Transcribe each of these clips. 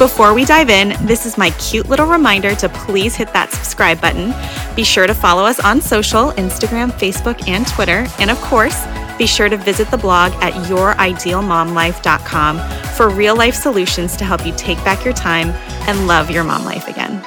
Before we dive in, this is my cute little reminder to please hit that subscribe button. Be sure to follow us on social Instagram, Facebook, and Twitter. And of course, be sure to visit the blog at youridealmomlife.com for real life solutions to help you take back your time and love your mom life again.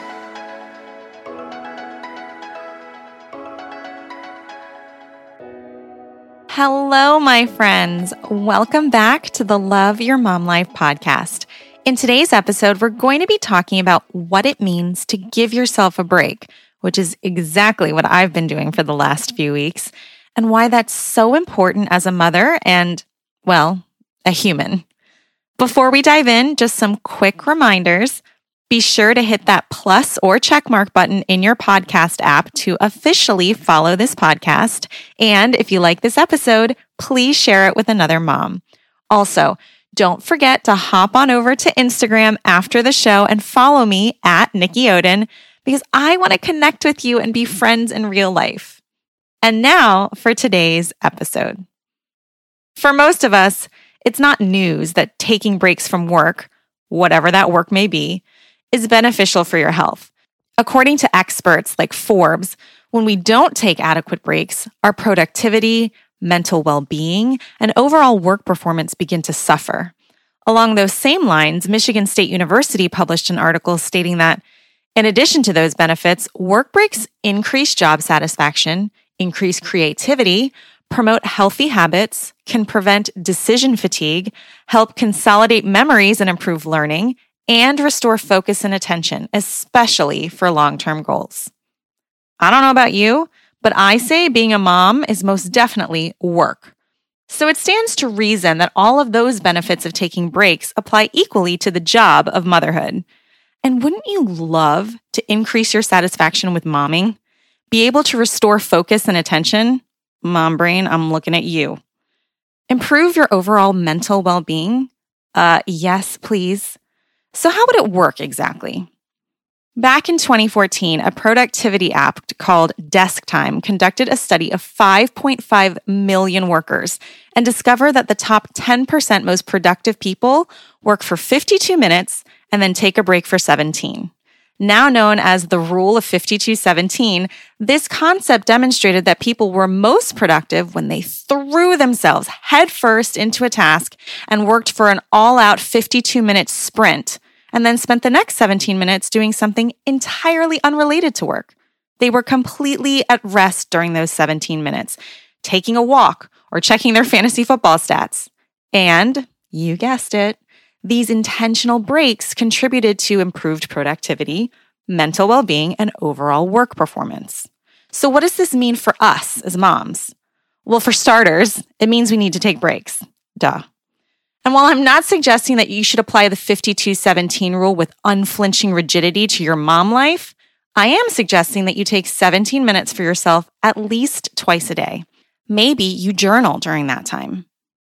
Hello, my friends. Welcome back to the Love Your Mom Life podcast. In today's episode, we're going to be talking about what it means to give yourself a break, which is exactly what I've been doing for the last few weeks and why that's so important as a mother and, well, a human. Before we dive in, just some quick reminders. Be sure to hit that plus or check mark button in your podcast app to officially follow this podcast. And if you like this episode, please share it with another mom. Also, don't forget to hop on over to Instagram after the show and follow me at Nikki Odin because I want to connect with you and be friends in real life. And now for today's episode. For most of us, it's not news that taking breaks from work, whatever that work may be, is beneficial for your health. According to experts like Forbes, when we don't take adequate breaks, our productivity, mental well being, and overall work performance begin to suffer. Along those same lines, Michigan State University published an article stating that, in addition to those benefits, work breaks increase job satisfaction, increase creativity, promote healthy habits, can prevent decision fatigue, help consolidate memories and improve learning, and restore focus and attention, especially for long term goals. I don't know about you, but I say being a mom is most definitely work. So it stands to reason that all of those benefits of taking breaks apply equally to the job of motherhood. And wouldn't you love to increase your satisfaction with momming? Be able to restore focus and attention. Mom brain, I'm looking at you. Improve your overall mental well being. Uh, yes, please. So, how would it work exactly? Back in 2014, a productivity app called Desktime conducted a study of 5.5 million workers and discovered that the top 10% most productive people work for 52 minutes and then take a break for 17 now known as the Rule of 5217, this concept demonstrated that people were most productive when they threw themselves headfirst into a task and worked for an all out 52 minute sprint, and then spent the next 17 minutes doing something entirely unrelated to work. They were completely at rest during those 17 minutes, taking a walk or checking their fantasy football stats. And you guessed it, these intentional breaks contributed to improved productivity, mental well being, and overall work performance. So, what does this mean for us as moms? Well, for starters, it means we need to take breaks. Duh. And while I'm not suggesting that you should apply the 5217 rule with unflinching rigidity to your mom life, I am suggesting that you take 17 minutes for yourself at least twice a day. Maybe you journal during that time.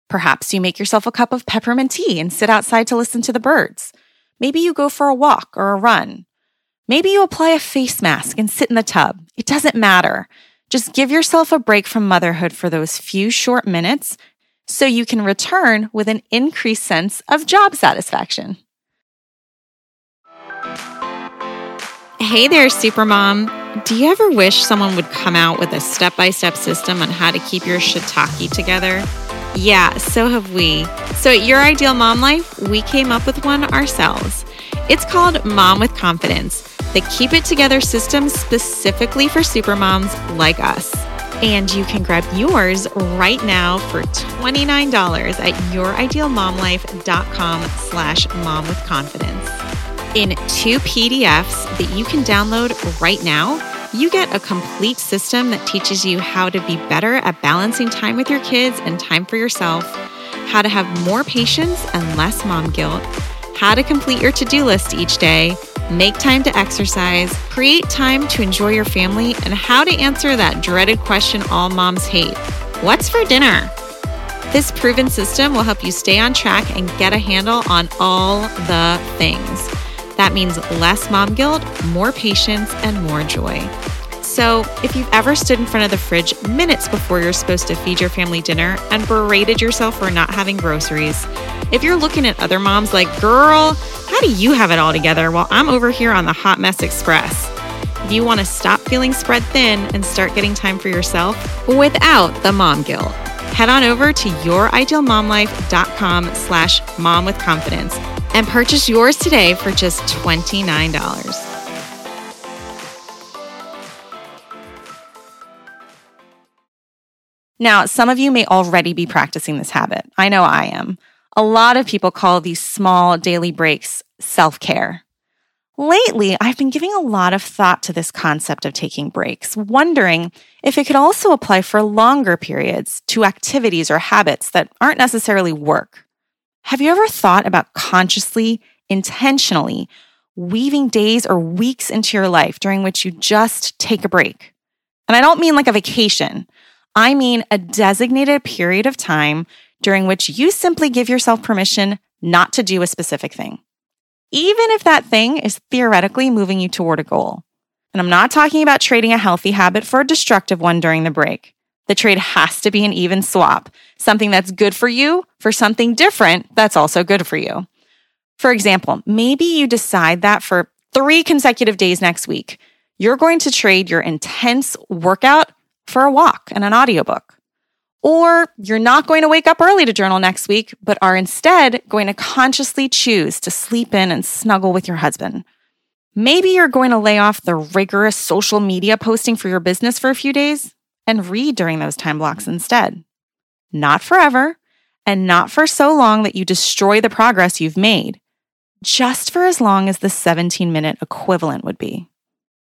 Perhaps you make yourself a cup of peppermint tea and sit outside to listen to the birds. Maybe you go for a walk or a run. Maybe you apply a face mask and sit in the tub. It doesn't matter. Just give yourself a break from motherhood for those few short minutes so you can return with an increased sense of job satisfaction. Hey there, Supermom. Do you ever wish someone would come out with a step by step system on how to keep your shiitake together? Yeah, so have we. So at Your Ideal Mom Life, we came up with one ourselves. It's called Mom with Confidence. the Keep It Together system specifically for supermoms like us. And you can grab yours right now for $29 at youridealmomlife.com slash mom with confidence. In two PDFs that you can download right now, you get a complete system that teaches you how to be better at balancing time with your kids and time for yourself, how to have more patience and less mom guilt, how to complete your to do list each day, make time to exercise, create time to enjoy your family, and how to answer that dreaded question all moms hate What's for dinner? This proven system will help you stay on track and get a handle on all the things. That means less mom guilt, more patience, and more joy. So, if you've ever stood in front of the fridge minutes before you're supposed to feed your family dinner and berated yourself for not having groceries, if you're looking at other moms like, girl, how do you have it all together while I'm over here on the Hot Mess Express? If you want to stop feeling spread thin and start getting time for yourself without the mom guilt, head on over to youridealmomlife.com slash mom with confidence and purchase yours today for just $29. Now, some of you may already be practicing this habit. I know I am. A lot of people call these small daily breaks self care. Lately, I've been giving a lot of thought to this concept of taking breaks, wondering if it could also apply for longer periods to activities or habits that aren't necessarily work. Have you ever thought about consciously, intentionally weaving days or weeks into your life during which you just take a break? And I don't mean like a vacation. I mean a designated period of time during which you simply give yourself permission not to do a specific thing, even if that thing is theoretically moving you toward a goal. And I'm not talking about trading a healthy habit for a destructive one during the break. The trade has to be an even swap, something that's good for you for something different that's also good for you. For example, maybe you decide that for three consecutive days next week, you're going to trade your intense workout for a walk and an audiobook. Or you're not going to wake up early to journal next week, but are instead going to consciously choose to sleep in and snuggle with your husband. Maybe you're going to lay off the rigorous social media posting for your business for a few days and read during those time blocks instead. Not forever, and not for so long that you destroy the progress you've made, just for as long as the 17 minute equivalent would be.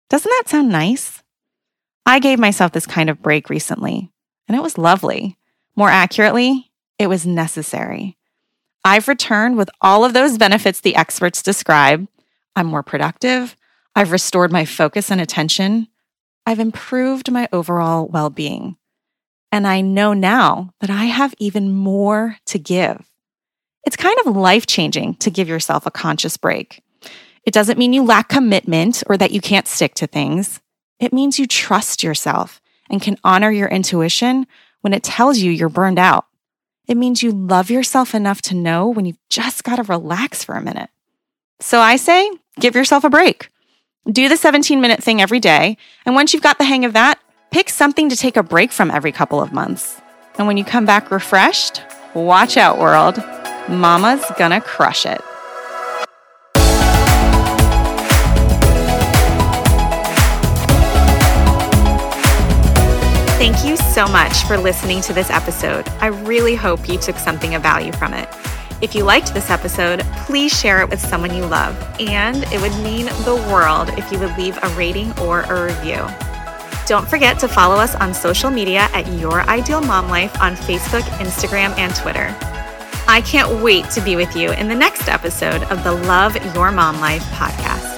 Doesn't that sound nice? I gave myself this kind of break recently, and it was lovely. More accurately, it was necessary. I've returned with all of those benefits the experts describe. I'm more productive. I've restored my focus and attention. I've improved my overall well being. And I know now that I have even more to give. It's kind of life changing to give yourself a conscious break. It doesn't mean you lack commitment or that you can't stick to things. It means you trust yourself and can honor your intuition when it tells you you're burned out. It means you love yourself enough to know when you've just got to relax for a minute. So I say, give yourself a break. Do the 17 minute thing every day. And once you've got the hang of that, pick something to take a break from every couple of months. And when you come back refreshed, watch out, world. Mama's gonna crush it. So much for listening to this episode. I really hope you took something of value from it. If you liked this episode, please share it with someone you love, and it would mean the world if you would leave a rating or a review. Don't forget to follow us on social media at Your Ideal Mom Life on Facebook, Instagram, and Twitter. I can't wait to be with you in the next episode of the Love Your Mom Life podcast.